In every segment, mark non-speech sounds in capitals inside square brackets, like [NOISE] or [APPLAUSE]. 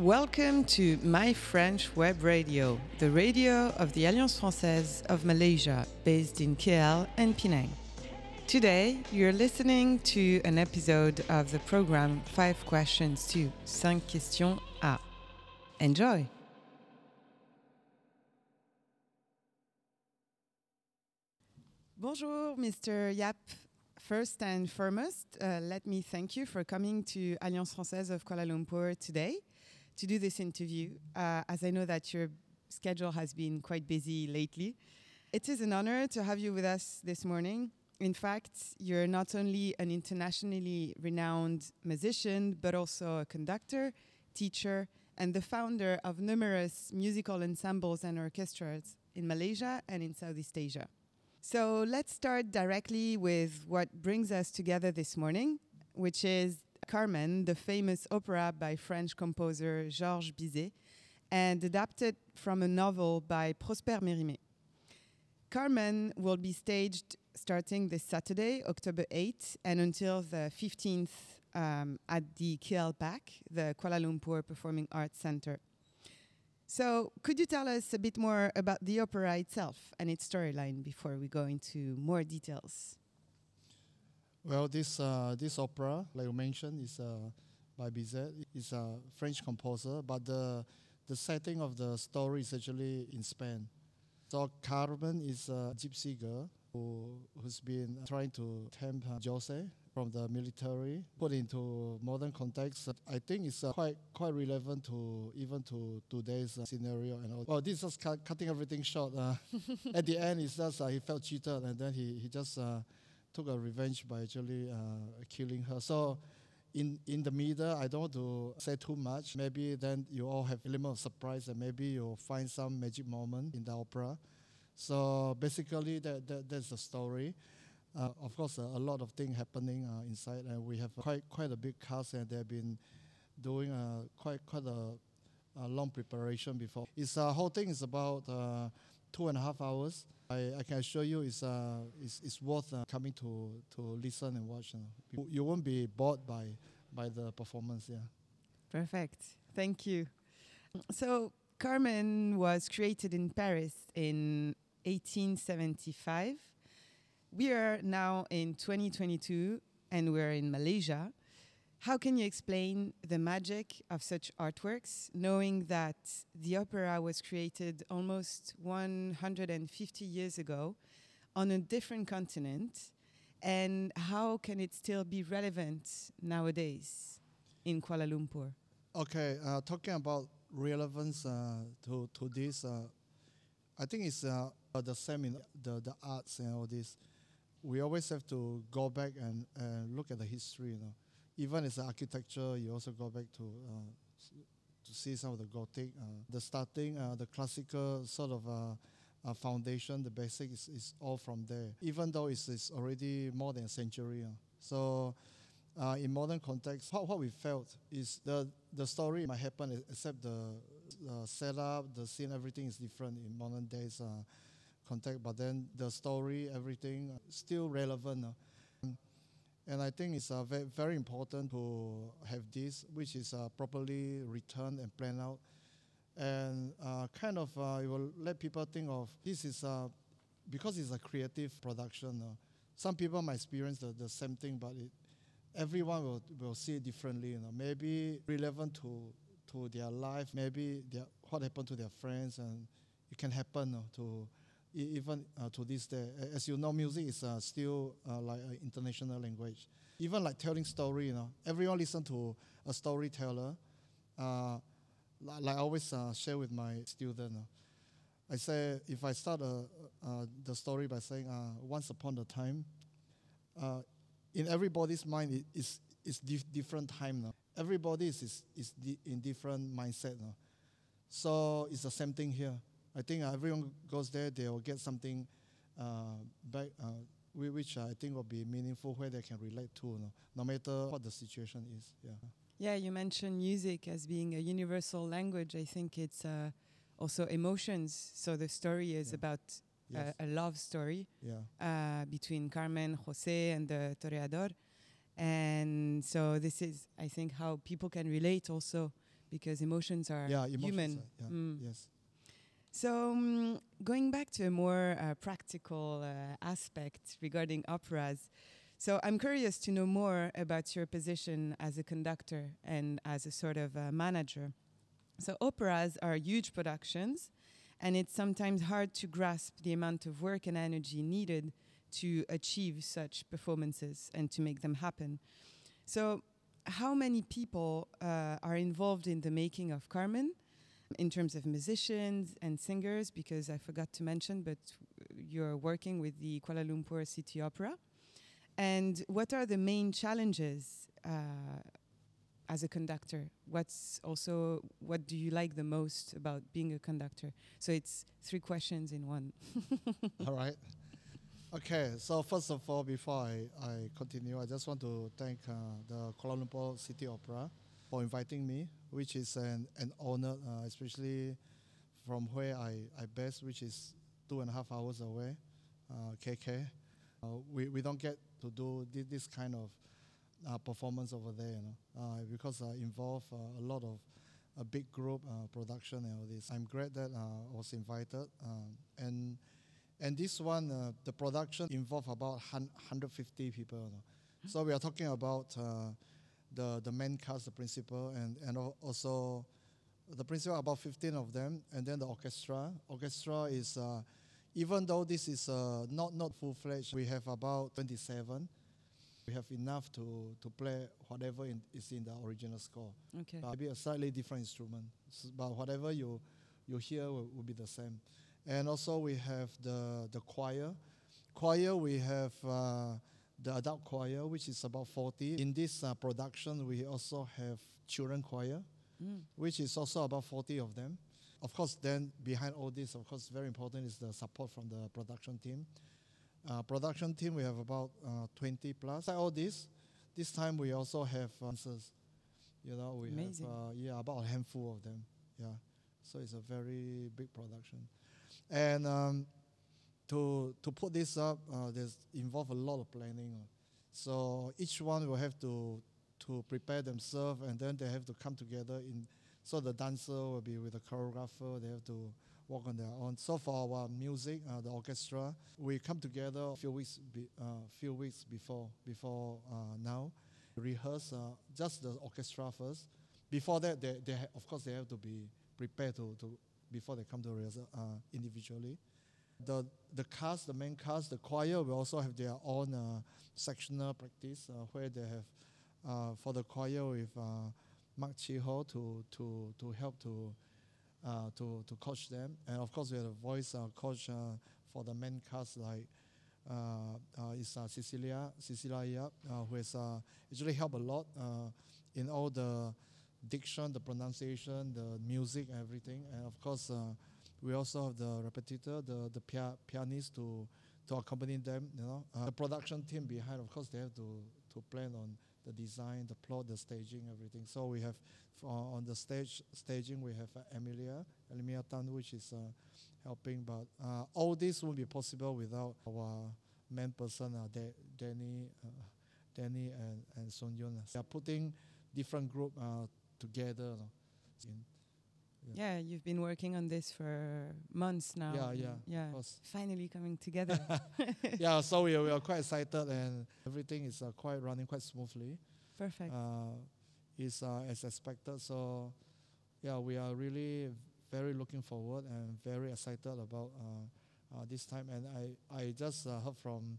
Welcome to My French Web Radio, the radio of the Alliance Française of Malaysia, based in KL and Penang. Today, you're listening to an episode of the program 5 Questions to 5 Questions à. Enjoy! Bonjour, Mr. Yap. First and foremost, uh, let me thank you for coming to Alliance Française of Kuala Lumpur today to do this interview, uh, as I know that your schedule has been quite busy lately. It is an honor to have you with us this morning. In fact, you're not only an internationally renowned musician, but also a conductor, teacher, and the founder of numerous musical ensembles and orchestras in Malaysia and in Southeast Asia. So let's start directly with what brings us together this morning, which is Carmen, the famous opera by French composer Georges Bizet, and adapted from a novel by Prosper Mérimée. Carmen will be staged starting this Saturday, October 8th, and until the 15th um, at the KLPAC, the Kuala Lumpur Performing Arts Center. So, could you tell us a bit more about the opera itself and its storyline before we go into more details? Well, this uh, this opera, like you mentioned, is uh, by Bizet. It's a French composer, but the the setting of the story is actually in Spain. So Carmen is a gypsy girl who who's been trying to tempt Jose from the military, put into modern context. I think it's uh, quite quite relevant to even to today's uh, scenario and all. Well, this is cu- cutting everything short. Uh, [LAUGHS] at the end, it's just uh, he felt cheated, and then he he just uh, took a revenge by actually uh, killing her. So. In, in the middle, I don't want to say too much. Maybe then you all have element of surprise, and maybe you'll find some magic moment in the opera. So basically, that, that that's the story. Uh, of course, uh, a lot of things happening uh, inside, and we have quite quite a big cast, and they've been doing uh, quite quite a, a, long preparation before. It's uh, whole thing is about uh, two and a half hours. I, I can assure you, it's uh, it's, it's worth coming to to listen and watch. You, you won't be bored by by the performance. Yeah. Perfect. Thank you. So Carmen was created in Paris in 1875 we are now in 2022 and we're in Malaysia. How can you explain the magic of such artworks, knowing that the opera was created almost 150 years ago on a different continent? And how can it still be relevant nowadays in Kuala Lumpur? Okay, uh, talking about relevance uh, to, to this, uh, I think it's uh, the same in the, the arts and all this we always have to go back and, and look at the history. You know, even as architecture, you also go back to uh, to see some of the Gothic, uh, the starting, uh, the classical sort of uh, uh, foundation, the basic is, is all from there. Even though it's, it's already more than a century. so. Uh, in modern context, what, what we felt is the, the story might happen except the, the setup, the scene, everything is different in modern days context, but then the story, everything, still relevant. And I think it's uh, very, very important to have this, which is uh, properly returned and planned out. And uh, kind of, uh, it will let people think of this is, uh, because it's a creative production, uh, some people might experience the, the same thing, but it, everyone will, will see it differently. You know, maybe relevant to, to their life, maybe their, what happened to their friends, and it can happen to even uh, to this day. As you know, music is uh, still uh, like an international language. Even like telling story, you know, everyone listen to a storyteller. Uh, like, I always uh, share with my student. Uh, I say if I start the story by saying once upon a time, in everybody's mind it is it's dif- different time now. Everybody is is, is in different mindset. So it's the same thing here I think uh, everyone goes there, they will get something uh, back, uh, which I think will be meaningful, where they can relate to, you know, no matter what the situation is. Yeah. Yeah, you mentioned music as being a universal language. I think it's uh, also emotions. So the story is yeah. about yes. a, a, love story yeah. Uh, between Carmen, Jose, and the toreador. And so this is, I think, how people can relate also because emotions are yeah, emotions human. are- yeah, Mm. Yes. So, um, going back to a more uh, practical uh, aspect regarding operas, so I'm curious to know more about your position as a conductor and as a sort of uh, manager. So, operas are huge productions, and it's sometimes hard to grasp the amount of work and energy needed to achieve such performances and to make them happen. So, how many people uh, are involved in the making of Carmen? In terms of musicians and singers, because I forgot to mention, but you're working with the Kuala Lumpur City Opera. And what are the main challenges uh, as a conductor? What's also what do you like the most about being a conductor? So it's three questions in one. [LAUGHS] All right. Okay, so first of all, before I, I continue, I just want to thank uh, the Kuala Lumpur City Opera for inviting me, which is an, an honor, uh, especially from where I, I base, which is two and a half hours away, uh, KK. Uh, we, we don't get to do this kind of uh, performance over there, you know, uh, because I involve uh, a lot of a big group production and all this. I'm glad that I was invited, and and this one, the production involved about 150 people. You know. So we are talking about the the main cast, the principal, and and also the principal about 15 of them, and then the orchestra. Orchestra is uh, even though this is uh, not not full fledged, we have about 27. We have enough to to play whatever in, is in the original score. Okay. Uh, maybe a slightly different instrument, but whatever you you hear will, will be the same. And also we have the the choir. Choir we have uh, the adult choir, which is about 40. In this uh, production, we also have children choir, Mm. which is also about 40 of them. Of course, then behind all this, of course, very important is the support from the production team. Uh, production team, we have about uh, 20 plus. Like all this, this time we also have dancers. You know, we Amazing. have uh, yeah about a handful of them. Yeah, so it's a very big production, and um, to to put this up, uh, there's involve a lot of planning. So each one will have to to prepare themselves, and then they have to come together in. So the dancer will be with the choreographer. They have to work on their own. So for our music, uh, the orchestra, we come together a few weeks, be, uh, few weeks before before uh, now, rehearse uh, just the orchestra first. Before that, they, they ha- of course they have to be prepared to, to before they come to rehearsal uh, individually. The the cast, the main cast, the choir will also have their own uh, sectional practice uh, where they have uh, for the choir with uh, Mark Chiho to to to help to uh, to to coach them, and of course we have a voice uh, coach for the main cast like is Cecilia Cecilia Yap, who has actually helped a lot in all the diction, the pronunciation, the music, everything, and of course we also have the repetitor, the the pia- pianist to to accompany them. You know, uh, the production team behind, of course, they have to to plan on the design, the plot, the staging, everything. So we have uh, on the stage staging we have uh, Emilia, Emilia Tan, which is uh, helping. But uh, all this won't be possible without our main person, uh, Da- Danny, uh, Danny and and Sun Yun. They are putting different group together. no, in- Yeah, you've been working on this for months now. Yeah, yeah, Yeah. course. Finally coming together. [LAUGHS] [LAUGHS] yeah, so we are, we are quite excited and everything is uh, quite running quite smoothly. Perfect. Uh, is uh, as expected. So, yeah, we are really very looking forward and very excited about uh, uh, this time. And I, I just uh, heard from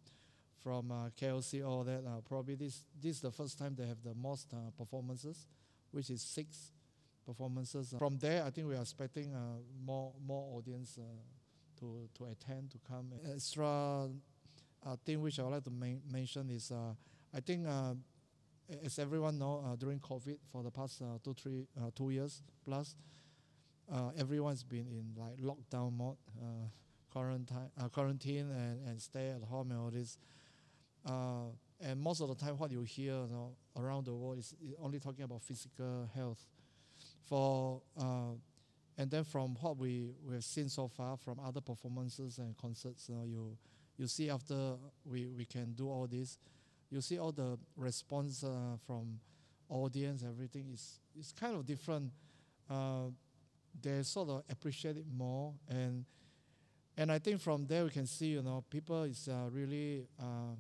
from uh, KLCO that uh, probably this this is the first time they have the most uh, performances, which is six performances. From there, I think we are expecting uh, more more audience uh, to to attend to come. Extra uh, thing which I would like to men- mention is uh, I think. Uh, as everyone know, uh, during COVID for the past uh, two, three, uh, two years plus, uh, everyone's been in like lockdown mode, uh, quarantine, uh, quarantine, and, and stay at home and all this. Uh, and most of the time, what you hear you know, around the world is only talking about physical health. For uh, and then from what we we have seen so far from other performances and concerts, you know, you you see after we, we can do all this, you see all the response uh, from audience, everything is is kind of different. uh, they sort of appreciate it more and and I think from there we can see you know people is uh, really uh,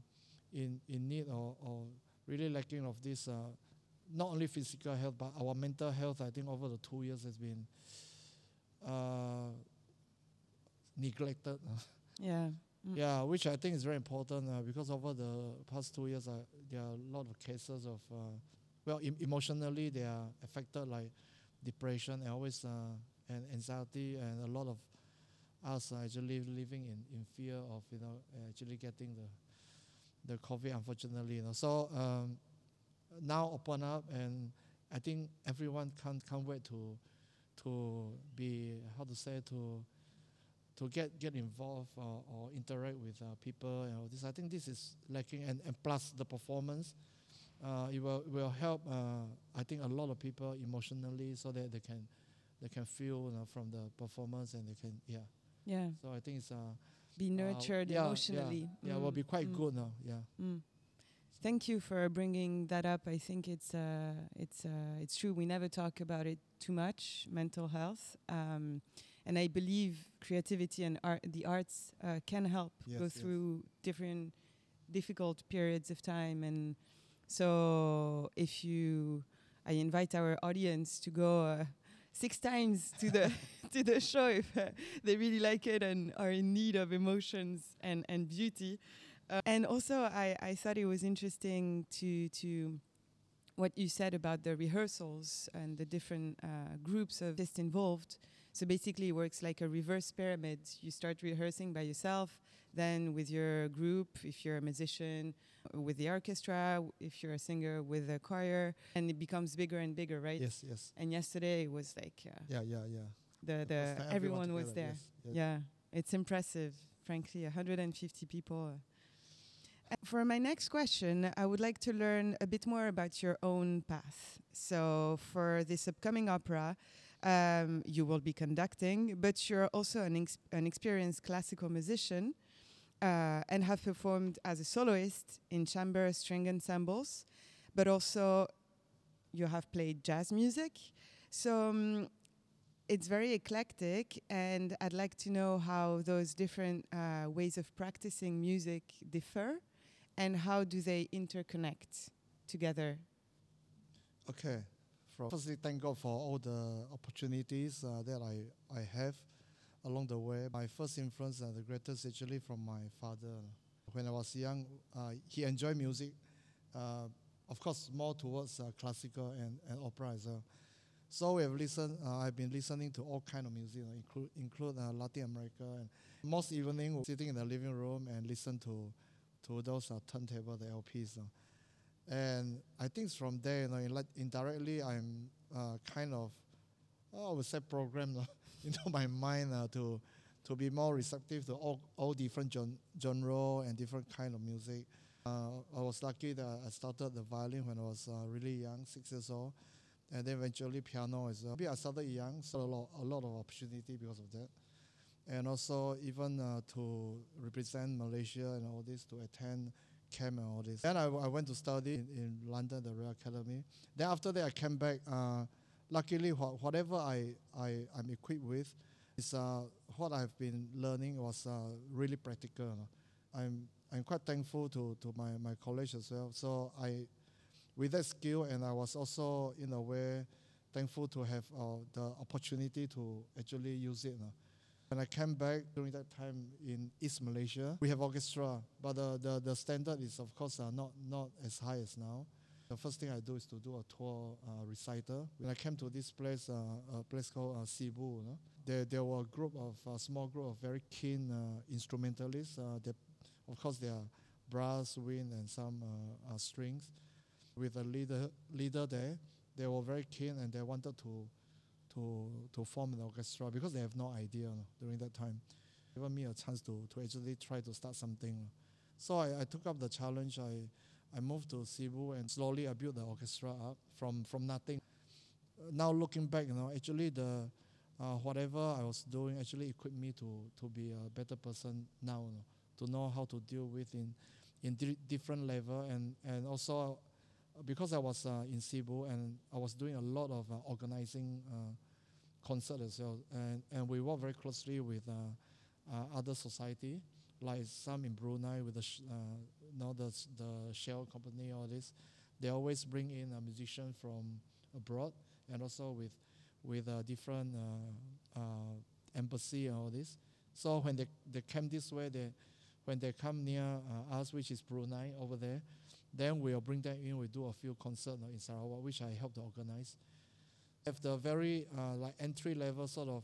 in in need or, or really lacking of this uh, not only physical health but our mental health I think over the two years has been uh, neglected [LAUGHS] Yeah. Mm. yeah which I think is very important uh, because over the past two years uh, there are a lot of cases of uh, well em- emotionally they are affected like depression and always uh, and anxiety and a lot of us are actually living in, in fear of you know actually getting the the COVID unfortunately you know so um, now open up and I think everyone can't can't wait to to be how to say to to get get involved or, or interact with uh, people and all this. I think this is lacking, and, and plus the performance, uh, it will will help. Uh, I think a lot of people emotionally, so that they can they can feel you know, from the performance and they can yeah. Yeah. So I think it's uh, Be nurtured yeah, yeah, emotionally. yeah, will Mm, be quite mm, good now. Yeah. mm. Thank you for bringing that up. I think it's uh, it's uh, it's true. We never talk about it too much. Mental health, um, and I believe creativity and art, the arts, uh, can help Yes, go yes. through different difficult periods of time. And so, if you, I invite our audience to go. Uh, Six times to the [LAUGHS] to the show if uh, they really like it and are in need of emotions and and beauty. Uh, and also, I, I thought it was interesting to to what you said about the rehearsals and the different uh, groups of just involved. So basically, it works like a reverse pyramid. You start rehearsing by yourself, then with your group, if you're a musician, with the orchestra, if you're a singer, with the choir, and it becomes bigger and bigger, right? Yes. Yes. And yesterday it was like uh, Yeah. Yeah. Yeah. the the time everyone was there. yes, yes. Yeah, it's impressive, frankly. 150 people. For my next question, I would like to learn a bit more about your own path. So, for this upcoming opera, um, you will be conducting, but you're also an, ex- an experienced classical musician uh, and have performed as a soloist in chamber string ensembles, but also you have played jazz music. So, um, it's very eclectic, and I'd like to know how those different uh, ways of practicing music differ, and how do they interconnect together. Okay. Firstly, thank God for all the opportunities uh, that I, I have along the way. My first influence, uh, the greatest, actually from my father. When I was young, uh, he enjoyed music, uh, of course, more towards uh, classical and, and opera as well. So we have listened. Uh, I've been listening to all kind of music, include include Latin America. And most evening, sitting in the living room and listen to to those uh, turntable, the LPs. uh. And I think from there, you know, indirectly, I'm uh, kind of, oh, I would say, programmed [LAUGHS] uh, into my mind uh, to to be more receptive to all, all different gen- genre and different kind of music. Uh, I was lucky that I started the violin when I was uh, really young, six years old, and then eventually piano as well. Maybe I started young, so a lot, a lot of opportunity because of that. And also even uh, to represent Malaysia and all this, to attend camp and all this. Then I, I went to study in, in London, the Royal Academy. Then after that, I came back. Uh, luckily, wha- whatever I, I, I'm equipped with, is uh, what I've been learning was uh, really practical. I'm, I'm quite thankful to, to my, my college as well. So I, with that skill, and I was also in a way thankful to have uh, the opportunity to actually use it. When I came back during that time in East Malaysia, we have orchestra, but the, the, the standard is of course uh, not, not as high as now. The first thing I do is to do a tour uh, reciter. When I came to this place, uh, a place called uh, Sibu, there, there were a group of, a small group of very keen uh, instrumentalists. Uh, they, of course, they are brass, wind, and some uh, strings. With a leader, leader there, they were very keen and they wanted to to to form an orchestra because they have no idea during that time. Given me a chance to, to actually try to start something. So I, I took up the challenge. I, I moved to Sibu and slowly I built the orchestra up from, from nothing. Now looking back, you know, actually the uh, whatever I was doing actually equipped me to, to be a better person now, you know, to know how to deal with in, in di- different level and, and also because I was uh, in Sibu and I was doing a lot of uh, organizing uh, concert as well. And, and we work very closely with uh, uh, other society, like some in Brunei with the, uh, know, the, the Shell company, all this. They always bring in a musician from abroad and also with, with a different embassy and all this. So when they, they came this way, they, when they come near us, which is Brunei over there, then we'll bring them in. We do a few concerts in Sarawak, which I helped to organize. Have the very uh, like entry level sort of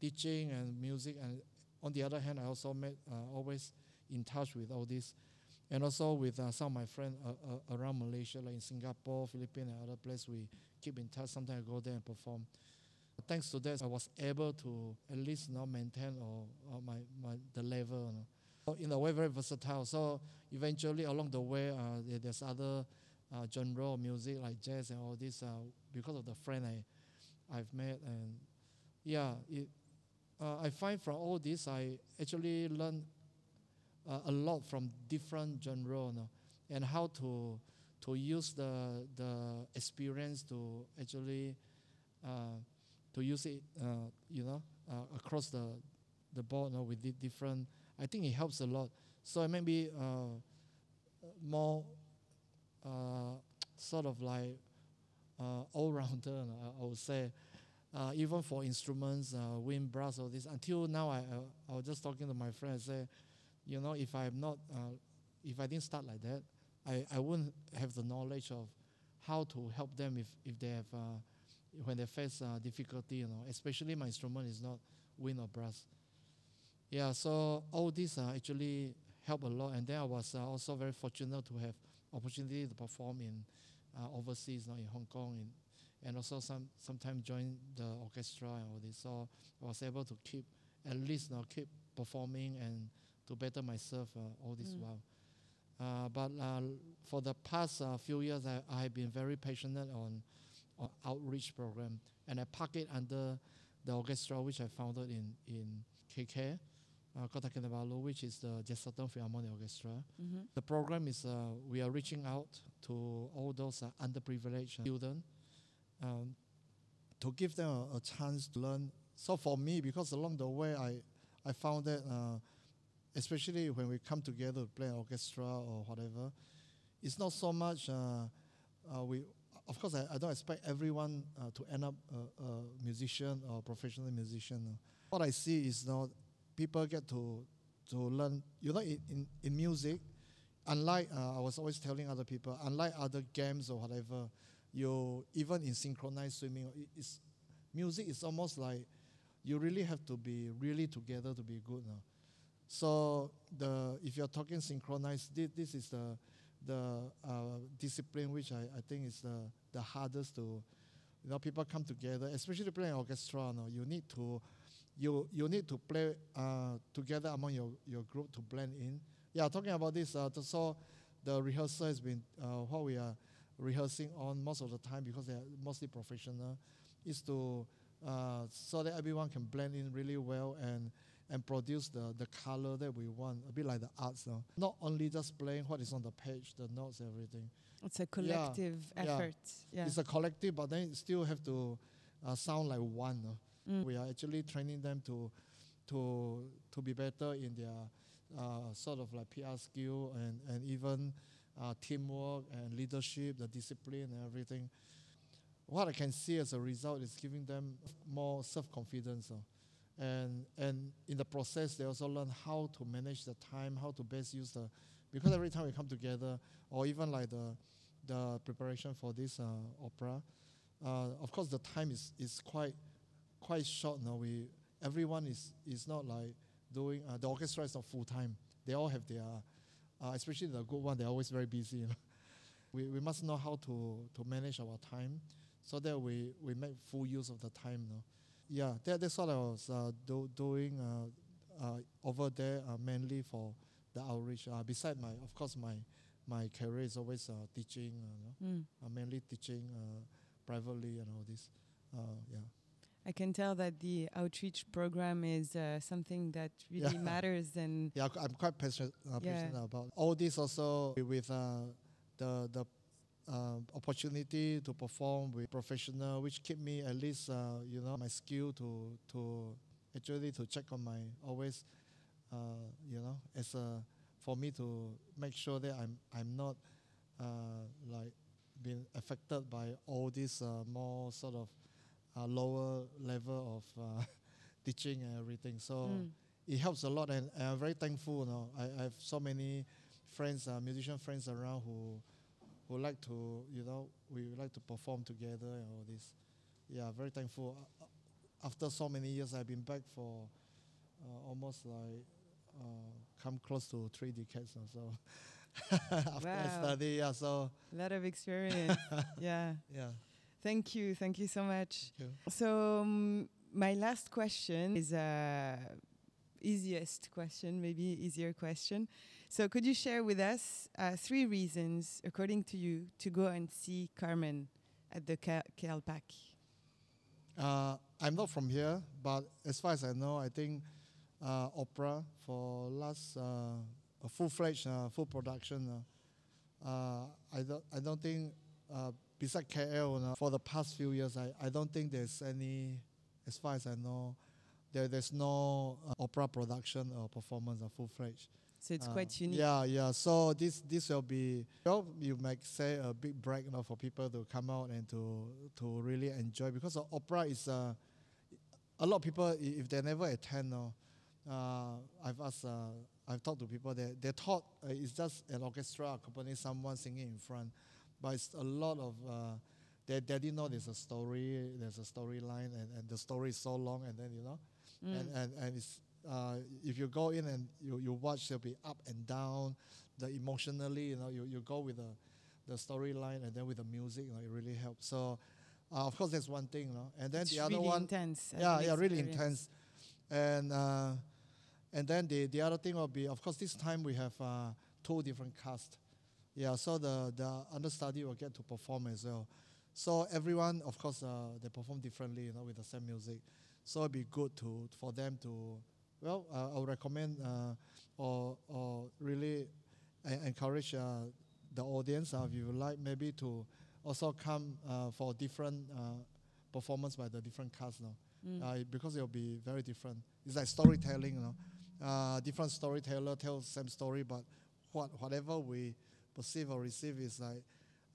teaching and music, and on the other hand, I also met uh, always in touch with all this, and also with uh, some of my friends uh, uh, around Malaysia, like in Singapore, Philippines, and other places. We keep in touch. Sometimes I go there and perform. Thanks to that, I was able to at least you know, maintain or, or my, my the level. You know. In a way, very versatile. So eventually, along the way, uh, there's other uh, genre of music like jazz and all this. Uh, because of the friend I I've met, and yeah, it, uh, I find from all this I actually learn uh, a lot from different genre, you know, and how to to use the the experience to actually uh, to use it, you know, across the the board, you know, with different. I think it helps a lot. So it may be uh, more uh, sort of like uh, all rounder, [LAUGHS] I, would say. Uh, even for instruments, uh, wind, brass, all this. Until now, I, I was just talking to my friend. I say, you know, if I'm not, uh, if I didn't start like that, I, I wouldn't have the knowledge of how to help them if, if they have when they face difficulty, you know, especially my instrument is not wind or brass. Yeah, so all these uh, actually help a lot. And then I was uh, also very fortunate to have opportunity to perform in uh, overseas, you know, in Hong Kong, in, and also some sometimes join the orchestra and all this. So I was able to keep at least you know, keep performing and to better myself uh, all this Mm. while. Uh, but uh, for the past uh, few years, I, I have been very passionate on, on outreach program, and I park it under the orchestra which I founded in in KK, uh, Kota Kinabalu, which is the Jesselton Philharmonic Orchestra. Mm-hmm. The program is uh, we are reaching out to all those uh, underprivileged students um, to give them a, a chance to learn. So for me, because along the way, I I found that uh, especially when we come together to play an orchestra or whatever, it's not so much. Uh, uh, we of course I, I don't expect everyone uh, to end up a, a musician or professional musician. What I see is now people get to to learn. You know, in in, in music, unlike uh, I was always telling other people, unlike other games or whatever, you even in synchronized swimming, it's music is almost like you really have to be really together to be good. So the if you're talking synchronized, this, this is the the uh, discipline which I, I think is the, the hardest to you know people come together, especially playing orchestra. No, you need to you you need to play uh, together among your, your group to blend in. Yeah, talking about this, uh, so the rehearsal has been uh, what we are rehearsing on most of the time because they are mostly professional, is to uh, so that everyone can blend in really well and and produce the, the color that we want, a bit like the arts now. Not only just playing what is on the page, the notes, everything. It's a collective yeah. effort. Yeah. It's a collective, but then it still have to uh, sound like one. no? Mm. We are actually training them to to to be better in their uh, sort of like PR skill and and even uh, teamwork and leadership, the discipline and everything. What I can see as a result is giving them more self confidence. and and in the process, they also learn how to manage the time, how to best use the because every time we come together, or even like the the preparation for this uh, opera, uh, of course the time is, is quite quite short now. We everyone is is not like doing uh, the orchestra is not full time. They all have their uh, especially the good one. They're always very busy. You know? [LAUGHS] we we must know how to to manage our time so that we we make full use of the time. No? Yeah, that, that's what I was uh, do, doing uh, uh, over there uh, mainly for the outreach. Uh, beside my, of course, my my career is always uh, teaching, you know, Mm. uh, mainly teaching uh, privately and all this. Uh, yeah. I can tell that the outreach program is uh, something that really Yeah. matters and [LAUGHS] Yeah, I'm quite passionate, uh, Yeah. about all this. Also with uh, the the uh, opportunity to perform with professional, which keep me at least uh, you know my skill to to actually to check on my always uh, you know as a for me to make sure that I'm I'm not uh, like being affected by all these uh, more sort of uh, lower level of uh, [LAUGHS] teaching and everything. So Mm. it helps a lot, and, and I'm very thankful. You know, I, I have so many friends, uh, musician friends around who who like to, you know, we like to perform together and all this. Yeah, very thankful. After so many years, I've been back for uh, almost like uh, come close to three decades or so. [LAUGHS] After I Wow. study, yeah. So A lot of experience. [LAUGHS] yeah. yeah, Thank you. Thank you so much. you. So um, my last question is uh, easiest question, maybe easier question. So could you share with us uh, three reasons, according to you, to go and see Carmen at the K- KLPAC? Uh, I'm not from here, but as far as I know, I think uh, opera for last uh, a full-fledged uh, full production. Uh, uh, I don't I don't think uh, beside KL for the past few years, I, I don't think there's any, as far as I know, there there's no uh, opera production or performance or full-fledged. So it's Uh, quite unique. Yeah, yeah. So this this will be well, you might say a big break you know, for people to come out and to to really enjoy because the opera is uh, a lot of people if they never attend. No, uh, I've asked, uh, I've talked to people that they thought uh, it's just an orchestra accompanying someone singing in front, but it's a lot of. Uh, they, they didn't know there's a story, there's a storyline, and, and the story is so long, and then you know, Mm. and, and, and it's uh, if you go in and you, you watch it'll be up and down the emotionally you know you, you go with the the storyline and then with the music you know it really helps so uh, of course that's one thing you know and then it's the other really one intense. yeah yeah really intense and uh, and then the the other thing will be of course this time we have uh, two different casts yeah so the the understudy will get to perform as well so everyone of course uh, they perform differently you know with the same music so it'd be good to for them to well uh, I would recommend uh, or or really en- encourage uh, the audience uh, if you would like maybe to also come uh, for different uh, performance by the different cast now Mm. uh, because it'll be very different. It's like storytelling, you know. Uh, different storyteller tells same story, but what whatever we perceive or receive is like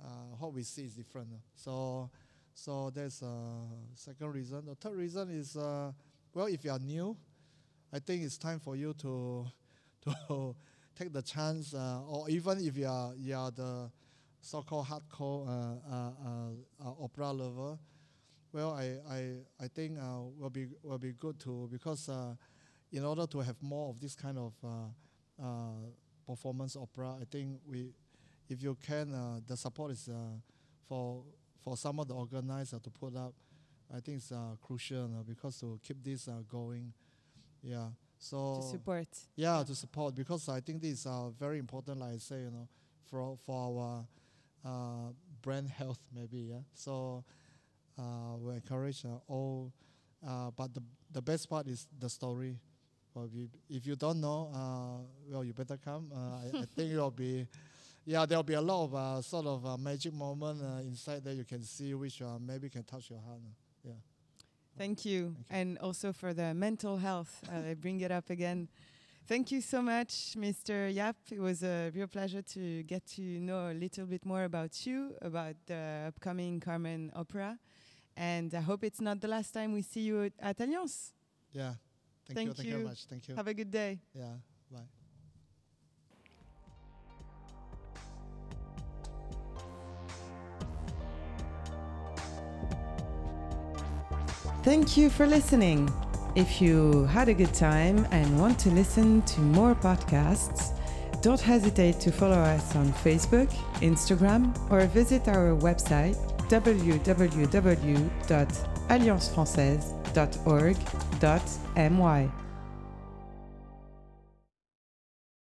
uh, what we see is different. uh. So, so there's a second reason. The third reason is uh, well, if you are new, I think it's time for you to to [LAUGHS] take the chance, uh, or even if you are you are the so-called hardcore uh, uh, opera lover, well, I, I, I think will be will be good to because in order to have more of this kind of performance opera, I think we, if you can, uh, the support is uh, for for some of the organizer to put up. I think it's uh, crucial uh, because to keep this uh, going, yeah. So to support. yeah, to support because I think this is uh, very important. Like I say, you know, for for our uh, brand health, maybe. Yeah. So uh, we encourage uh, all, uh, but the the best part is the story. Well, if you, if you don't know, uh, well, you better come. Uh, I, I think [LAUGHS] it'll be, yeah, there'll be a lot of uh, sort of uh, magic moment uh, inside there you can see, which uh, maybe can touch your heart. uh, Yeah. Thank you. Thank you. And also for the mental health. uh, I bring it up again. Thank you so much, Mr. Yap. It was a real pleasure to get to know a little bit more about you, about the upcoming Carmen opera. And I hope it's not the last time we see you at, at Alliance. Yeah. Thank, Thank you. Thank you very much. Thank you. Have a good day. yeah. Bye. Thank you for listening. If you had a good time and want to listen to more podcasts, don't hesitate to follow us on Facebook, Instagram, or visit our website www.alliancefrancaise.org.my.